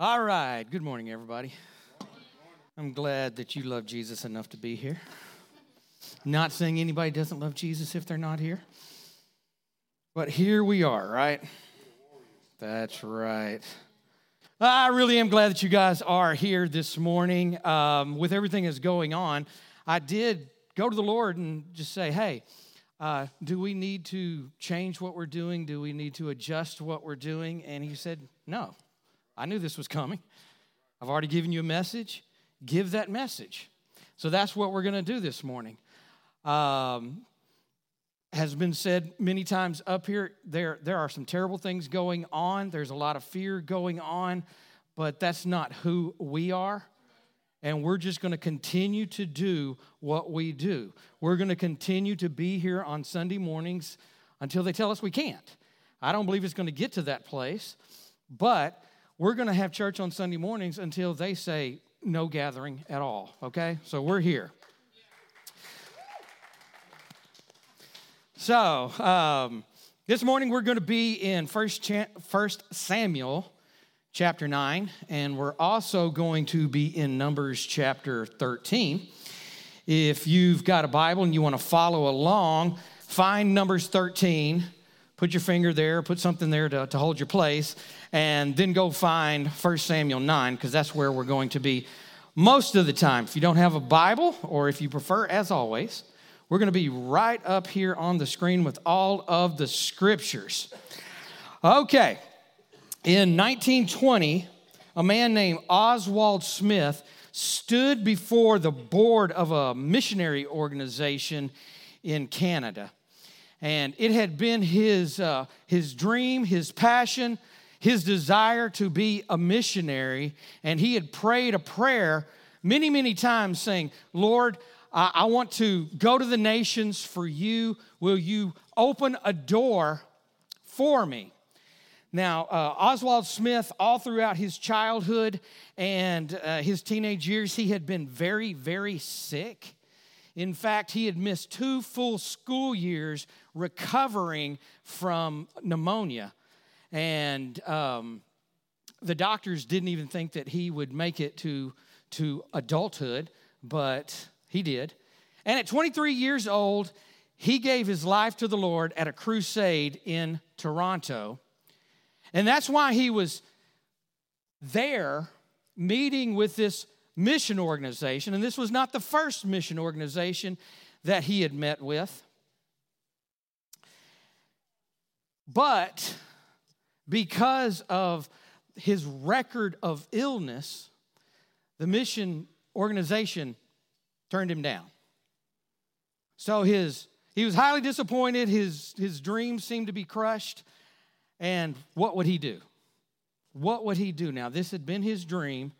All right. Good morning, everybody. I'm glad that you love Jesus enough to be here. Not saying anybody doesn't love Jesus if they're not here. But here we are, right? That's right. I really am glad that you guys are here this morning. Um, with everything that's going on, I did go to the Lord and just say, hey, uh, do we need to change what we're doing? Do we need to adjust what we're doing? And he said, no. I knew this was coming. I've already given you a message. Give that message. So that's what we're going to do this morning. Um, has been said many times up here there there are some terrible things going on there's a lot of fear going on but that's not who we are and we're just going to continue to do what we do we're going to continue to be here on sunday mornings until they tell us we can't i don't believe it's going to get to that place but we're going to have church on Sunday mornings until they say no gathering at all, okay? So we're here. So, um, this morning we're going to be in First, Cha- First Samuel chapter 9, and we're also going to be in Numbers chapter 13. If you've got a Bible and you want to follow along, find Numbers 13 put your finger there, put something there to, to hold your place, and then go find 1 Samuel 9, because that's where we're going to be most of the time. If you don't have a Bible, or if you prefer, as always, we're going to be right up here on the screen with all of the scriptures. Okay, in 1920, a man named Oswald Smith stood before the board of a missionary organization in Canada. And it had been his, uh, his dream, his passion, his desire to be a missionary. And he had prayed a prayer many, many times saying, Lord, I, I want to go to the nations for you. Will you open a door for me? Now, uh, Oswald Smith, all throughout his childhood and uh, his teenage years, he had been very, very sick. In fact, he had missed two full school years recovering from pneumonia. And um, the doctors didn't even think that he would make it to, to adulthood, but he did. And at 23 years old, he gave his life to the Lord at a crusade in Toronto. And that's why he was there meeting with this mission organization, and this was not the first mission organization that he had met with. But because of his record of illness, the mission organization turned him down. So his he was highly disappointed, his his dreams seemed to be crushed, and what would he do? What would he do? Now, this had been his dream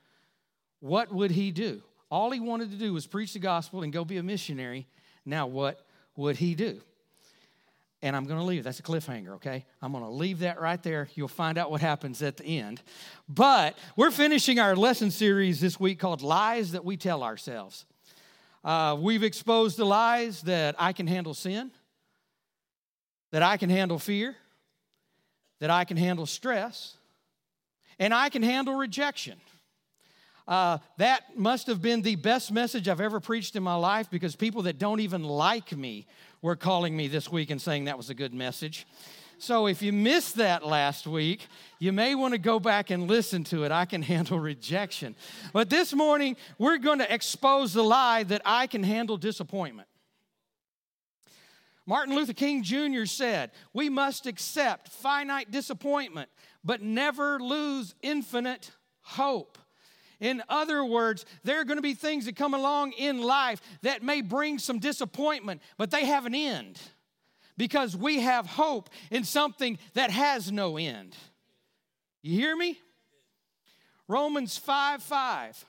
what would he do? All he wanted to do was preach the gospel and go be a missionary. Now, what would he do? And I'm going to leave. That's a cliffhanger, okay? I'm going to leave that right there. You'll find out what happens at the end. But we're finishing our lesson series this week called Lies That We Tell Ourselves. Uh, we've exposed the lies that I can handle sin, that I can handle fear, that I can handle stress, and I can handle rejection. Uh, that must have been the best message I've ever preached in my life because people that don't even like me were calling me this week and saying that was a good message. So if you missed that last week, you may want to go back and listen to it. I can handle rejection. But this morning, we're going to expose the lie that I can handle disappointment. Martin Luther King Jr. said, We must accept finite disappointment, but never lose infinite hope. In other words, there are going to be things that come along in life that may bring some disappointment, but they have an end because we have hope in something that has no end. You hear me? Romans 5 5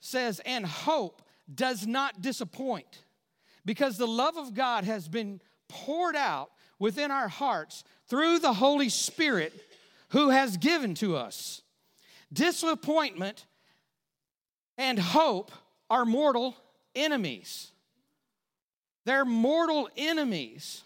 says, And hope does not disappoint because the love of God has been poured out within our hearts through the Holy Spirit who has given to us. Disappointment and hope are mortal enemies. They're mortal enemies.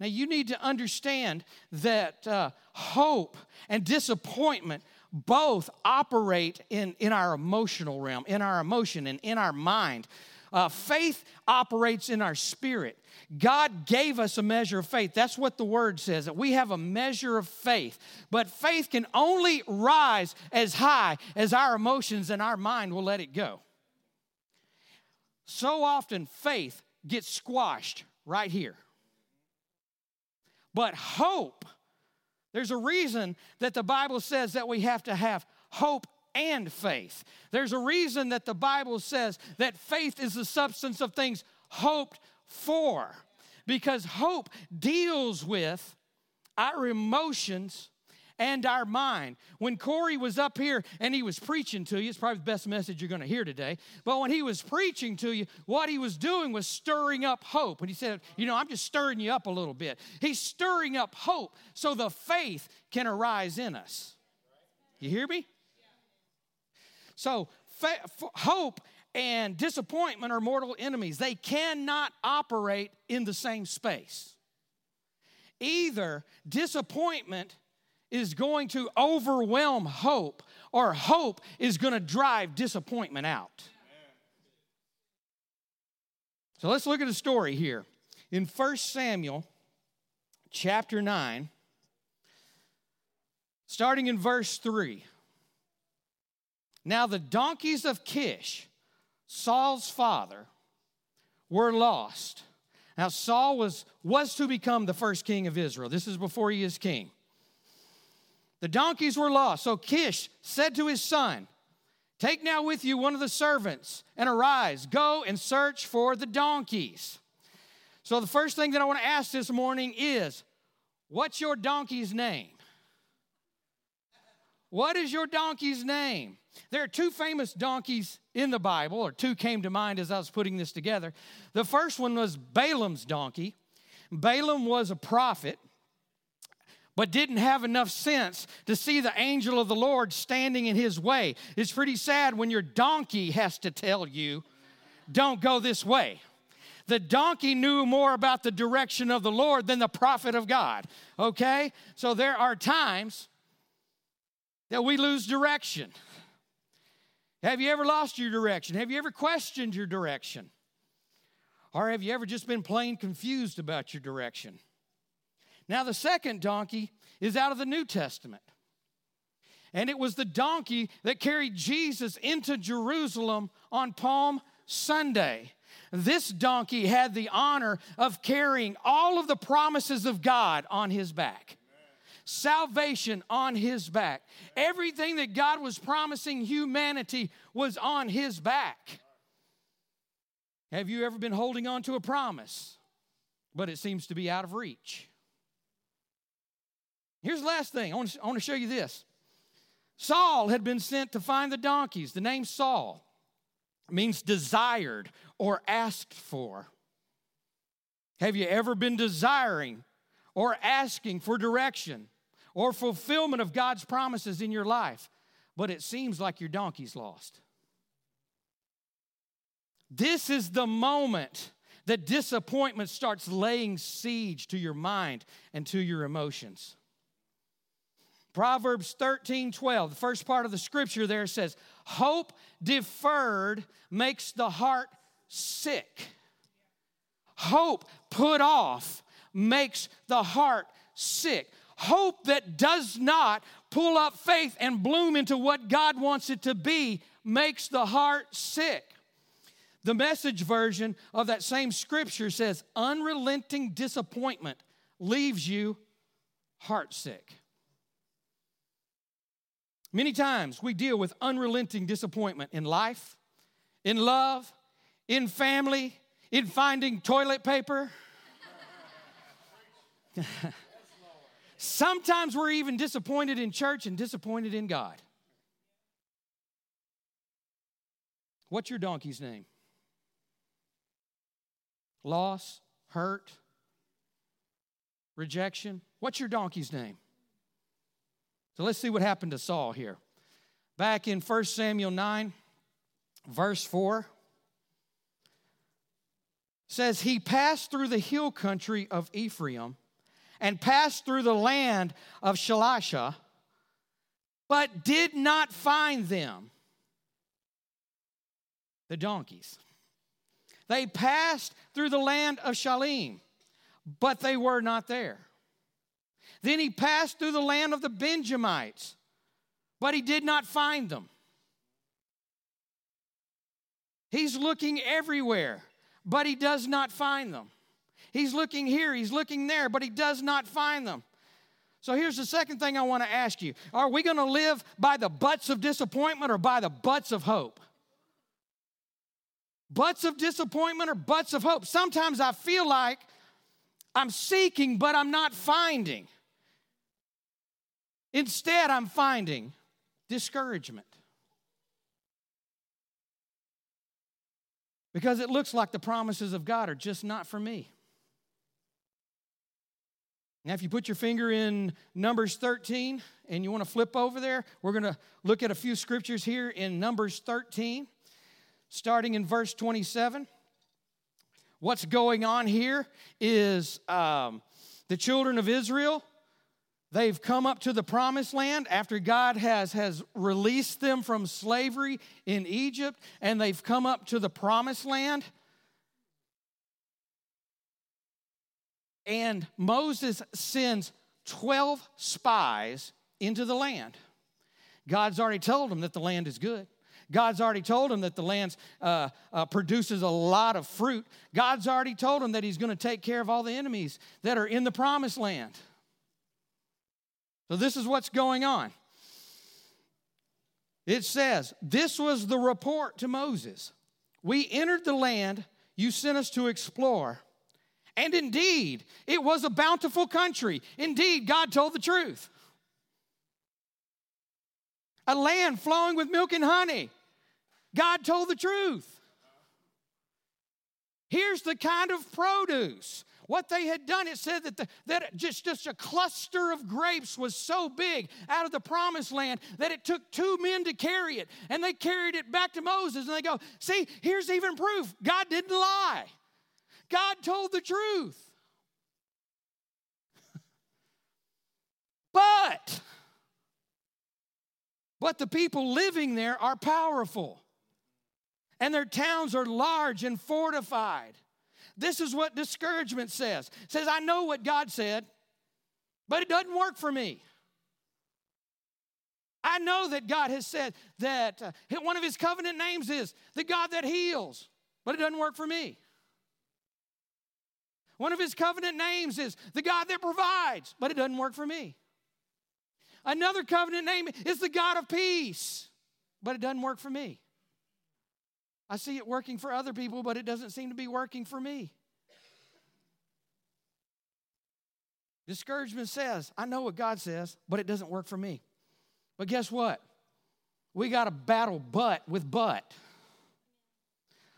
Now, you need to understand that uh, hope and disappointment both operate in, in our emotional realm, in our emotion, and in our mind. Uh, faith operates in our spirit. God gave us a measure of faith. That's what the word says, that we have a measure of faith. But faith can only rise as high as our emotions and our mind will let it go. So often, faith gets squashed right here. But hope, there's a reason that the Bible says that we have to have hope and faith. There's a reason that the Bible says that faith is the substance of things hoped for, because hope deals with our emotions and our mind. When Corey was up here and he was preaching to you, it's probably the best message you're going to hear today. But when he was preaching to you, what he was doing was stirring up hope. And he said, You know, I'm just stirring you up a little bit. He's stirring up hope so the faith can arise in us. You hear me? So, fa- hope and disappointment are mortal enemies. They cannot operate in the same space. Either disappointment is going to overwhelm hope, or hope is going to drive disappointment out. So let's look at a story here. In 1 Samuel chapter 9, starting in verse 3. Now the donkeys of Kish, Saul's father, were lost. Now Saul was, was to become the first king of Israel. This is before he is king. The donkeys were lost. So Kish said to his son, Take now with you one of the servants and arise, go and search for the donkeys. So, the first thing that I want to ask this morning is what's your donkey's name? What is your donkey's name? There are two famous donkeys in the Bible, or two came to mind as I was putting this together. The first one was Balaam's donkey. Balaam was a prophet but didn't have enough sense to see the angel of the Lord standing in his way. It's pretty sad when your donkey has to tell you, don't go this way. The donkey knew more about the direction of the Lord than the prophet of God. Okay? So there are times that we lose direction. Have you ever lost your direction? Have you ever questioned your direction? Or have you ever just been plain confused about your direction? Now, the second donkey is out of the New Testament. And it was the donkey that carried Jesus into Jerusalem on Palm Sunday. This donkey had the honor of carrying all of the promises of God on his back. Salvation on his back. Everything that God was promising humanity was on his back. Have you ever been holding on to a promise, but it seems to be out of reach? Here's the last thing I want, to, show you this. Saul had been sent to find the donkeys. The name Saul means desired or asked for. Have you ever been desiring or asking for direction or fulfillment of God's promises in your life, but it seems like your donkey's lost? This is the moment that disappointment starts laying siege to your mind and to your emotions. Proverbs 13 12, the first part of the scripture there says, Hope deferred makes the heart sick. Hope put off makes the heart sick. Hope that does not pull up faith and bloom into what God wants it to be makes the heart sick. The message version of that same scripture says, Unrelenting disappointment leaves you heartsick. Many times we deal with unrelenting disappointment in life, in love, in family, in finding toilet paper. Sometimes we're even disappointed in church and disappointed in God. What's your donkey's name? Loss, hurt, rejection. What's your donkey's name? So let's see what happened to Saul here. Back in 1 Samuel 9, verse 4 says, He passed through the hill country of Ephraim and passed through the land of Shalisha. but did not find them. The donkeys. They passed through the land of Shalim, but they were not there. Then he passed through the land of the Benjamites, but he did not find them. He's looking everywhere, but he does not find them. He's looking here, he's looking there, but he does not find them. So here's the second thing I want to ask you Are we going to live by the buts of disappointment or by the buts of hope? Buts of disappointment or buts of hope? Sometimes I feel like I'm seeking, but I'm not finding. Instead, I'm finding discouragement. Because it looks like the promises of God are just not for me. Now, if you put your finger in Numbers 13 and you want to flip over there, we're going to look at a few scriptures here in Numbers 13, starting in verse 27. What's going on here is um, the children of Israel. They've come up to the promised land after God has, has released them from slavery in Egypt, and they've come up to the promised land. And Moses sends 12 spies into the land. God's already told them that the land is good. God's already told him that the land uh, uh, produces a lot of fruit. God's already told him that he's going to take care of all the enemies that are in the promised land. So, this is what's going on. It says, This was the report to Moses. We entered the land you sent us to explore and indeed, it was a bountiful country. Indeed, God told the truth. A land flowing with milk and honey. God told the truth. Here's the kind of produce. What they had done, it said that, the, that just, just a cluster of grapes was so big out of the promised land that it took two men to carry it. And they carried it back to Moses and they go, See, here's even proof God didn't lie. God told the truth. but, but the people living there are powerful, and their towns are large and fortified. This is what discouragement says. It says, I know what God said, but it doesn't work for me. I know that God has said that uh, one of his covenant names is the God that heals, but it doesn't work for me. One of his covenant names is the God that provides, but it doesn't work for me. Another covenant name is the God of peace, but it doesn't work for me. I see it working for other people, but it doesn't seem to be working for me. Discouragement says, I know what God says, but it doesn't work for me. But guess what? We got to battle but with but.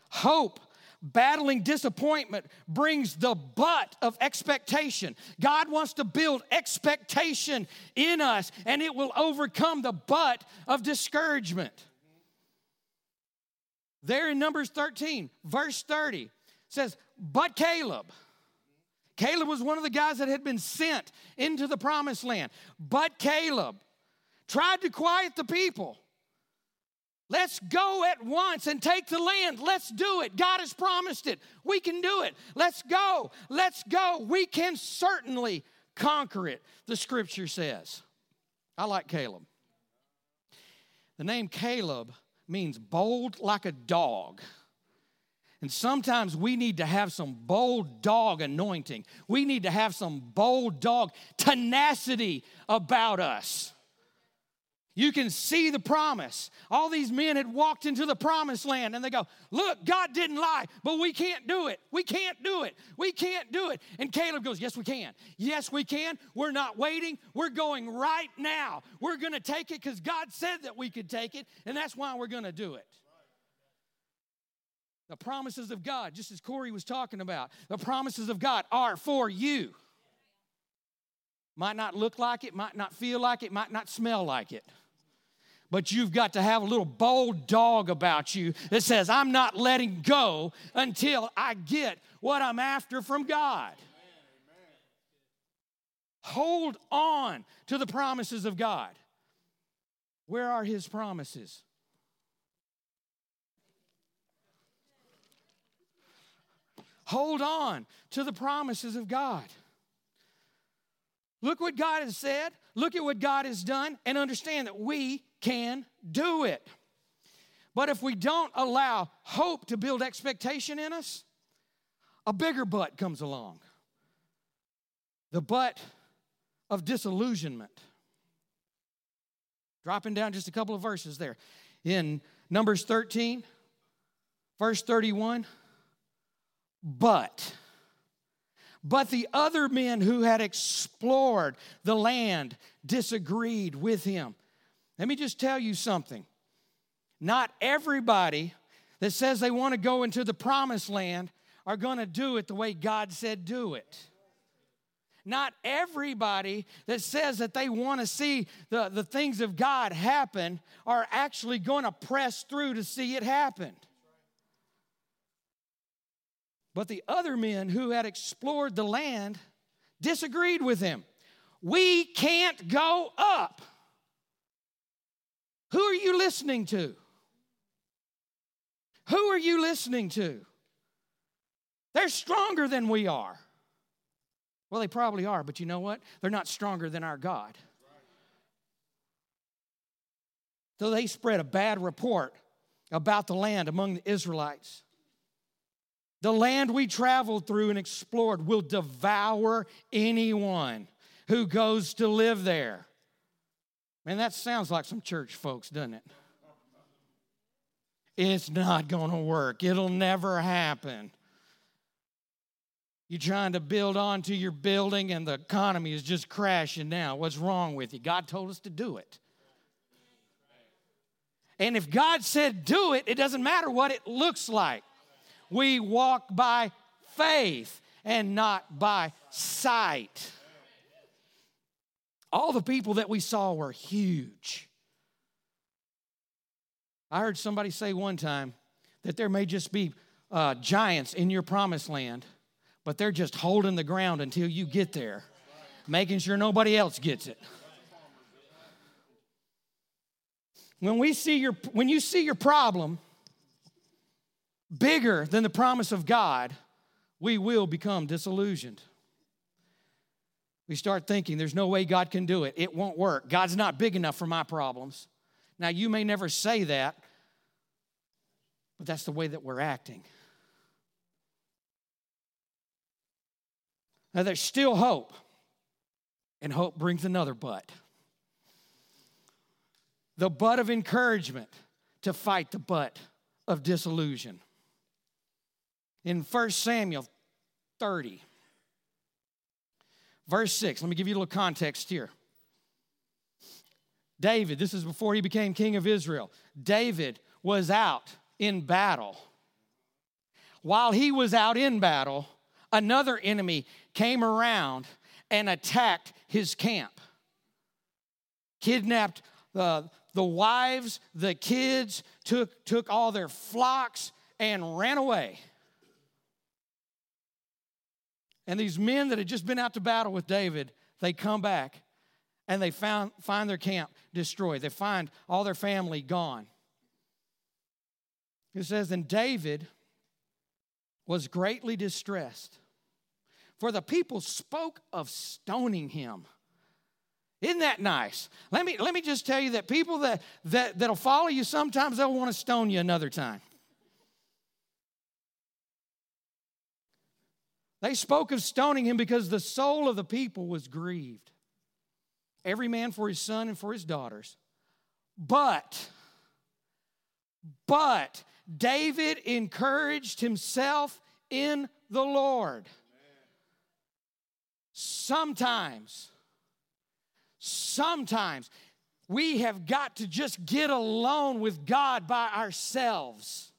Hope battling disappointment brings the but of expectation. God wants to build expectation in us, and it will overcome the but of discouragement. There in Numbers 13, verse 30, says, But Caleb, Caleb was one of the guys that had been sent into the promised land. But Caleb tried to quiet the people. Let's go at once and take the land. Let's do it. God has promised it. We can do it. Let's go. Let's go. We can certainly conquer it, the scripture says. I like Caleb. The name Caleb means bold like a dog. And sometimes we need to have some bold dog anointing. We need to have some bold dog tenacity about us. You can see the promise. All these men had walked into the promised land and they go, Look, God didn't lie, but we can't do it. We can't do it. We can't do it. And Caleb goes, Yes, we can. Yes, we can. We're not waiting. We're going right now. We're going to take it because God said that we could take it, and that's why we're going to do it. The promises of God, just as Corey was talking about, the promises of God are for you. Might not look like it, might not feel like it, might not smell like it but you've got to have a little bold dog about you that says, I'm not letting go until I get what I'm after from God. Hold on to the promises of God. Where are his promises? Hold on to the promises of God. Look what God has said, look at what God has done, and understand that we can do it. But if we don't allow hope to build expectation in us, a bigger but comes along the but of disillusionment. Dropping down just a couple of verses there. In Numbers 13, verse 31, but. But the other men who had explored the land disagreed with him. Let me just tell you something. Not everybody that says they want to go into the promised land are going to do it the way God said do it. Not everybody that says that they want to see the, the things of God happen are actually going to press through to see it happen. But the other men who had explored the land disagreed with him. We can't go up. Who are you listening to? Who are you listening to? They're stronger than we are. Well, they probably are, but you know what? They're not stronger than our God. So they spread a bad report about the land among the Israelites. The land we traveled through and explored will devour anyone who goes to live there. Man, that sounds like some church folks, doesn't it? It's not going to work. It'll never happen. You're trying to build onto your building and the economy is just crashing now. What's wrong with you? God told us to do it. And if God said do it, it doesn't matter what it looks like. We walk by faith and not by sight. All the people that we saw were huge. I heard somebody say one time that there may just be uh, giants in your promised land but they're just holding the ground until you get there, making sure nobody else gets it. When we see your when you see your problem bigger than the promise of God, we will become disillusioned. We start thinking there's no way God can do it. It won't work. God's not big enough for my problems. Now you may never say that, but that's the way that we're acting. Now, there's still hope, and hope brings another but. The but of encouragement to fight the but of disillusion. In 1 Samuel 30, verse 6, let me give you a little context here. David, this is before he became king of Israel. David was out in battle. While he was out in battle, another enemy came around and attacked his camp, kidnapped the, the wives, the kids, took, took all their flocks, and ran away. And these men that had just been out to battle with David, they come back and they found, find their camp destroyed. They find all their family gone. It says, And David was greatly distressed for the people spoke of stoning him. Isn't that nice? Let me, let me just tell you that people that, that, that'll follow you, sometimes they'll want to stone you another time. They spoke of stoning him because the soul of the people was grieved. Every man for his son and for his daughters. But, but David encouraged himself in the Lord. Sometimes, sometimes we have got to just get alone with God by ourselves.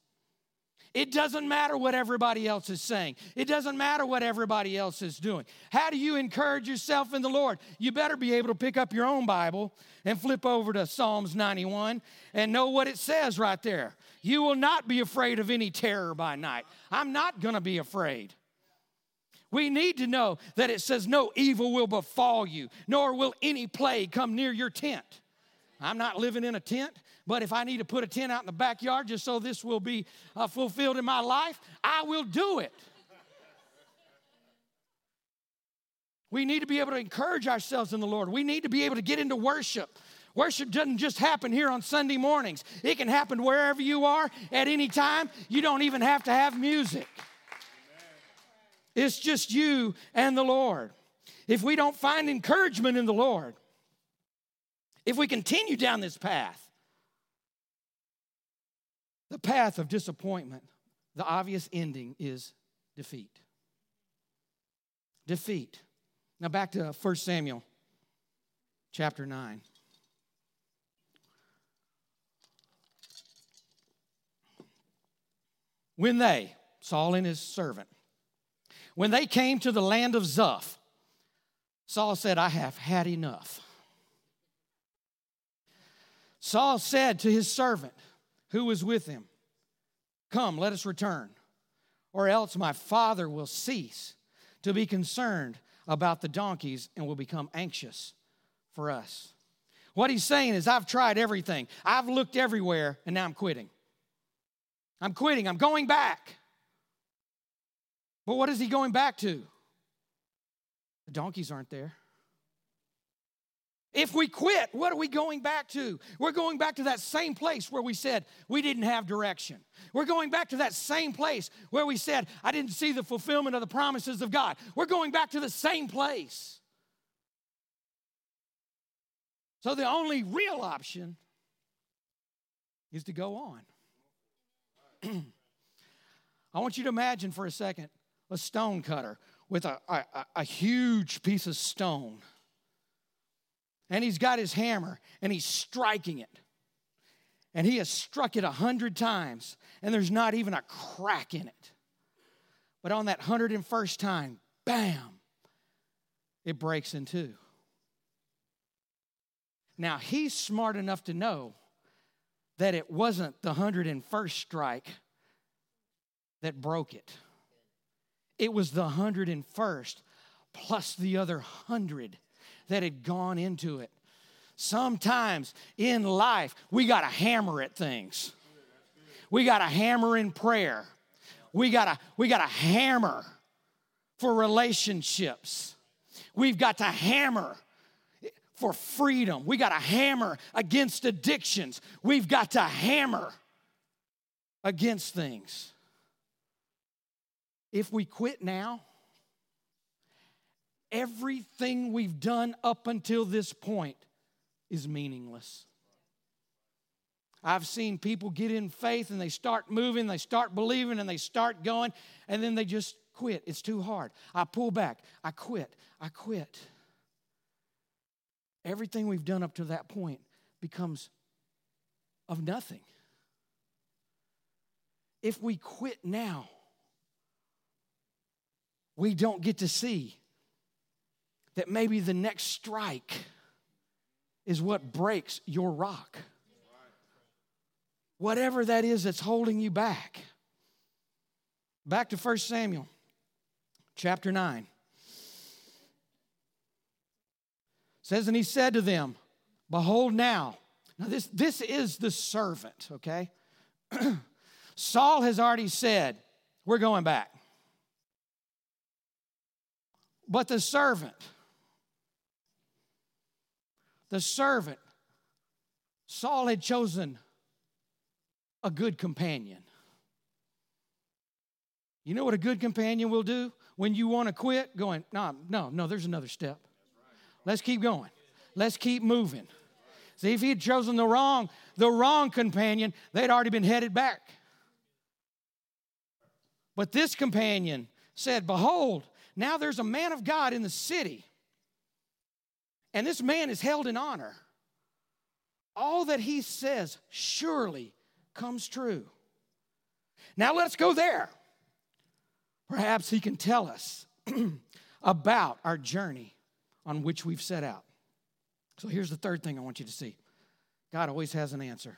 It doesn't matter what everybody else is saying. It doesn't matter what everybody else is doing. How do you encourage yourself in the Lord? You better be able to pick up your own Bible and flip over to Psalms 91 and know what it says right there. You will not be afraid of any terror by night. I'm not going to be afraid. We need to know that it says, No evil will befall you, nor will any plague come near your tent. I'm not living in a tent, but if I need to put a tent out in the backyard just so this will be uh, fulfilled in my life, I will do it. We need to be able to encourage ourselves in the Lord. We need to be able to get into worship. Worship doesn't just happen here on Sunday mornings, it can happen wherever you are at any time. You don't even have to have music. It's just you and the Lord. If we don't find encouragement in the Lord, if we continue down this path, the path of disappointment, the obvious ending is defeat. Defeat. Now back to 1 Samuel chapter 9. When they, Saul and his servant, when they came to the land of Zuph, Saul said, I have had enough. Saul said to his servant who was with him, Come, let us return, or else my father will cease to be concerned about the donkeys and will become anxious for us. What he's saying is, I've tried everything, I've looked everywhere, and now I'm quitting. I'm quitting, I'm going back. But what is he going back to? The donkeys aren't there. If we quit, what are we going back to? We're going back to that same place where we said we didn't have direction. We're going back to that same place where we said I didn't see the fulfillment of the promises of God. We're going back to the same place. So the only real option is to go on. I want you to imagine for a second a stone cutter with a, a, a huge piece of stone and he's got his hammer and he's striking it. And he has struck it a hundred times, and there's not even a crack in it. But on that hundred and first time, bam, it breaks in two. Now he's smart enough to know that it wasn't the hundred and first strike that broke it. It was the hundred and first plus the other hundred that had gone into it. Sometimes in life, we got to hammer at things. We got to hammer in prayer. We got to we got to hammer for relationships. We've got to hammer for freedom. We got to hammer against addictions. We've got to hammer against things. If we quit now, everything we've done up until this point is meaningless. I've seen people get in faith and they start moving, they start believing, and they start going, and then they just quit. It's too hard. I pull back. I quit. I quit. Everything we've done up to that point becomes of nothing. If we quit now, we don't get to see that maybe the next strike is what breaks your rock. Whatever that is that's holding you back. Back to 1 Samuel chapter 9. says, and he said to them, Behold now. Now, this, this is the servant, okay? Saul has already said, We're going back. But the servant, the servant, Saul had chosen a good companion. You know what a good companion will do when you want to quit? Going, no, no, no, there's another step. Let's keep going. Let's keep moving. See, if he had chosen the wrong, the wrong companion, they'd already been headed back. But this companion said, Behold, now there's a man of God in the city and this man is held in honor. All that he says surely comes true. Now let's go there. Perhaps he can tell us about our journey on which we've set out. So here's the third thing I want you to see God always has an answer.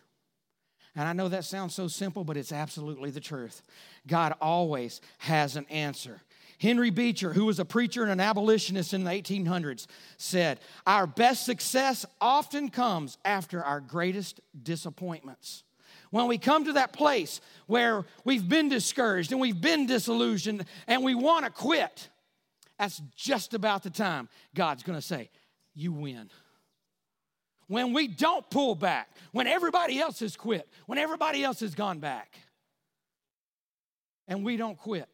And I know that sounds so simple, but it's absolutely the truth. God always has an answer. Henry Beecher, who was a preacher and an abolitionist in the 1800s, said, Our best success often comes after our greatest disappointments. When we come to that place where we've been discouraged and we've been disillusioned and we want to quit, that's just about the time God's going to say, You win. When we don't pull back, when everybody else has quit, when everybody else has gone back, and we don't quit.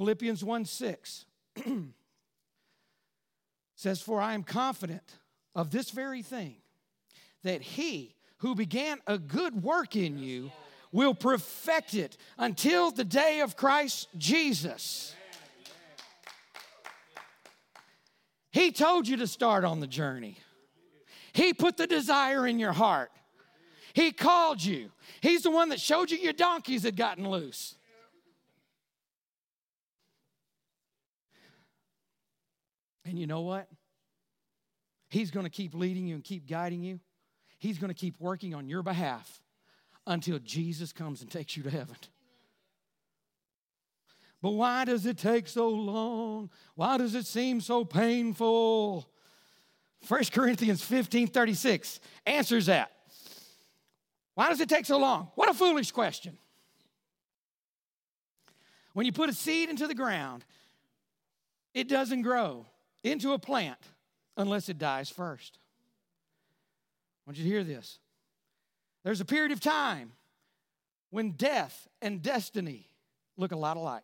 Philippians 1 6 says, For I am confident of this very thing, that he who began a good work in you will perfect it until the day of Christ Jesus. He told you to start on the journey. He put the desire in your heart. He called you. He's the one that showed you your donkeys had gotten loose. And you know what? He's going to keep leading you and keep guiding you. He's going to keep working on your behalf until Jesus comes and takes you to heaven. But why does it take so long? Why does it seem so painful? 1 Corinthians 15 36 answers that. Why does it take so long? What a foolish question. When you put a seed into the ground, it doesn't grow into a plant unless it dies first. I want you to hear this. There's a period of time when death and destiny look a lot alike.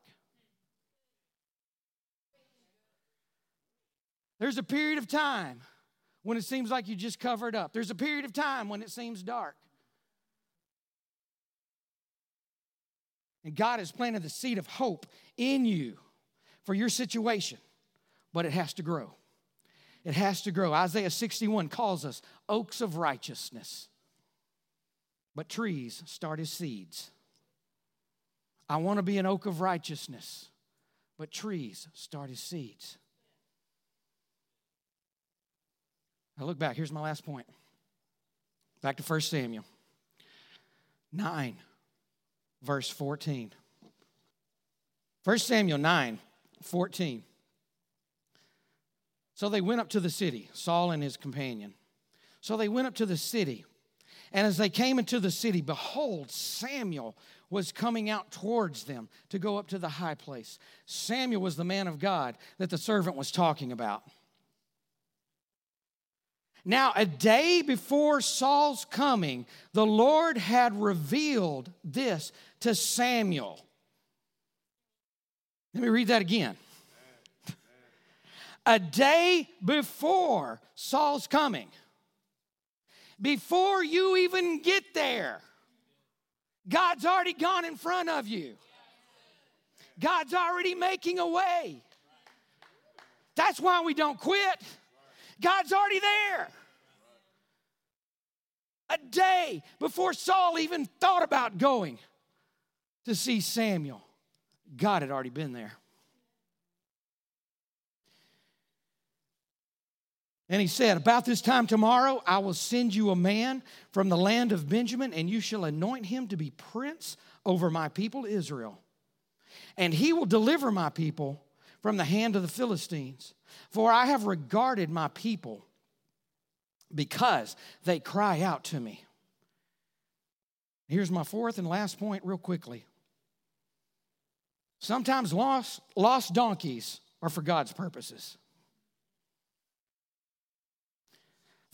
There's a period of time when it seems like you just covered up. There's a period of time when it seems dark. And God has planted the seed of hope in you for your situation, but it has to grow. It has to grow. Isaiah 61 calls us oaks of righteousness, but trees start as seeds. I want to be an oak of righteousness, but trees start as seeds. I look back. Here's my last point. Back to 1 Samuel 9, verse 14. 1 Samuel 9, 14. So they went up to the city, Saul and his companion. So they went up to the city. And as they came into the city, behold, Samuel was coming out towards them to go up to the high place. Samuel was the man of God that the servant was talking about. Now, a day before Saul's coming, the Lord had revealed this to Samuel. Let me read that again. A day before Saul's coming, before you even get there, God's already gone in front of you. God's already making a way. That's why we don't quit. God's already there. A day before Saul even thought about going to see Samuel, God had already been there. And he said, About this time tomorrow, I will send you a man from the land of Benjamin, and you shall anoint him to be prince over my people Israel. And he will deliver my people from the hand of the Philistines. For I have regarded my people because they cry out to me. Here's my fourth and last point, real quickly. Sometimes lost, lost donkeys are for God's purposes.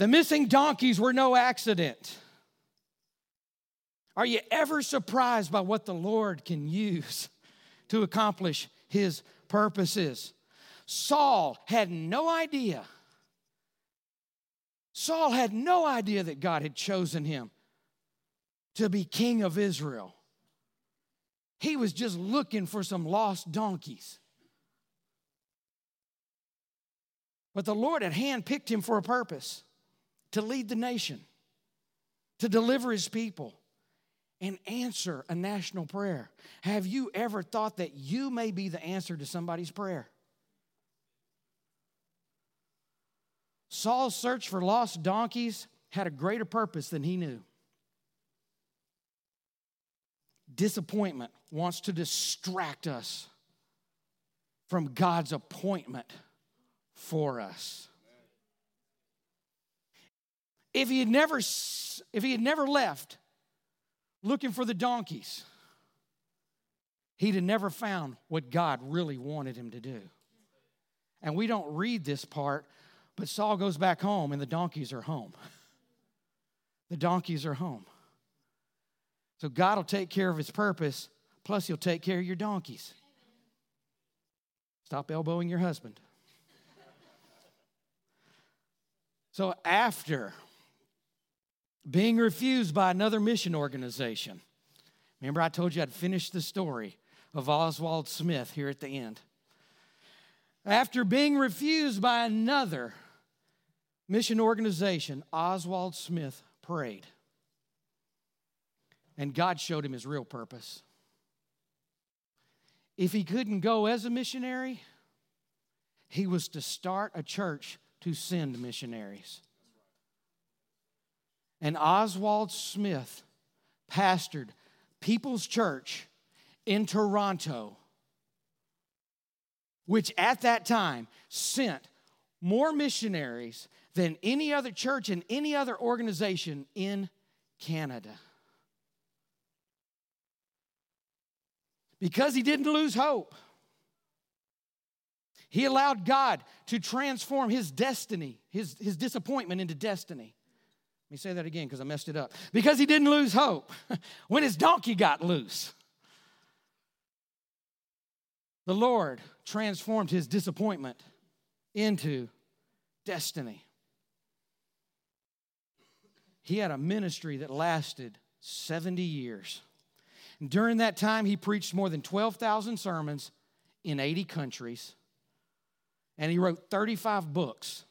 The missing donkeys were no accident. Are you ever surprised by what the Lord can use to accomplish his purposes? Saul had no idea. Saul had no idea that God had chosen him to be king of Israel. He was just looking for some lost donkeys. But the Lord had handpicked him for a purpose to lead the nation, to deliver his people, and answer a national prayer. Have you ever thought that you may be the answer to somebody's prayer? Saul's search for lost donkeys had a greater purpose than he knew. disappointment wants to distract us from God's appointment for us. If he had never if he had never left looking for the donkeys, he'd have never found what God really wanted him to do. And we don't read this part, but Saul goes back home and the donkeys are home. The donkeys are home. So God will take care of his purpose, plus he'll take care of your donkeys. Stop elbowing your husband. So after being refused by another mission organization, remember I told you I'd finish the story of Oswald Smith here at the end. After being refused by another mission organization, Oswald Smith prayed. And God showed him his real purpose. If he couldn't go as a missionary, he was to start a church to send missionaries. And Oswald Smith pastored People's Church in Toronto, which at that time sent more missionaries than any other church and any other organization in Canada. Because he didn't lose hope. He allowed God to transform his destiny, his, his disappointment into destiny. Let me say that again because I messed it up. Because he didn't lose hope when his donkey got loose. The Lord transformed his disappointment into destiny. He had a ministry that lasted 70 years. And during that time, he preached more than 12,000 sermons in 80 countries and he wrote 35 books,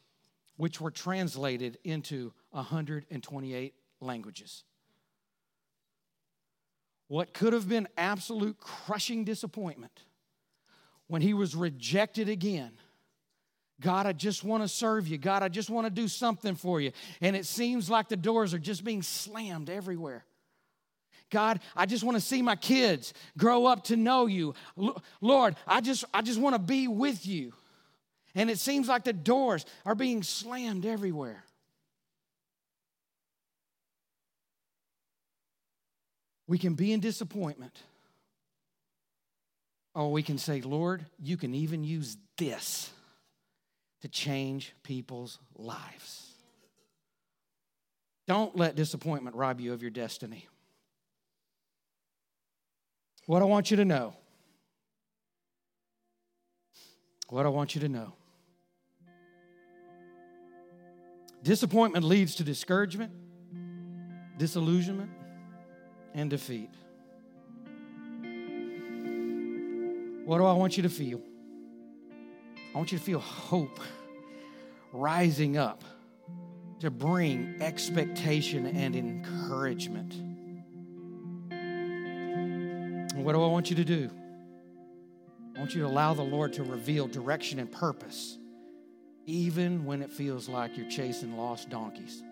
which were translated into 128 languages. What could have been absolute crushing disappointment when he was rejected again. God, I just want to serve you. God, I just want to do something for you. And it seems like the doors are just being slammed everywhere. God, I just want to see my kids grow up to know you. Lord, I just I just want to be with you. And it seems like the doors are being slammed everywhere. We can be in disappointment. Or we can say, Lord, you can even use this to change people's lives. Don't let disappointment rob you of your destiny. What I want you to know, what I want you to know Disappointment leads to discouragement, disillusionment, and defeat. What do I want you to feel? I want you to feel hope rising up to bring expectation and encouragement. And what do I want you to do? I want you to allow the Lord to reveal direction and purpose even when it feels like you're chasing lost donkeys.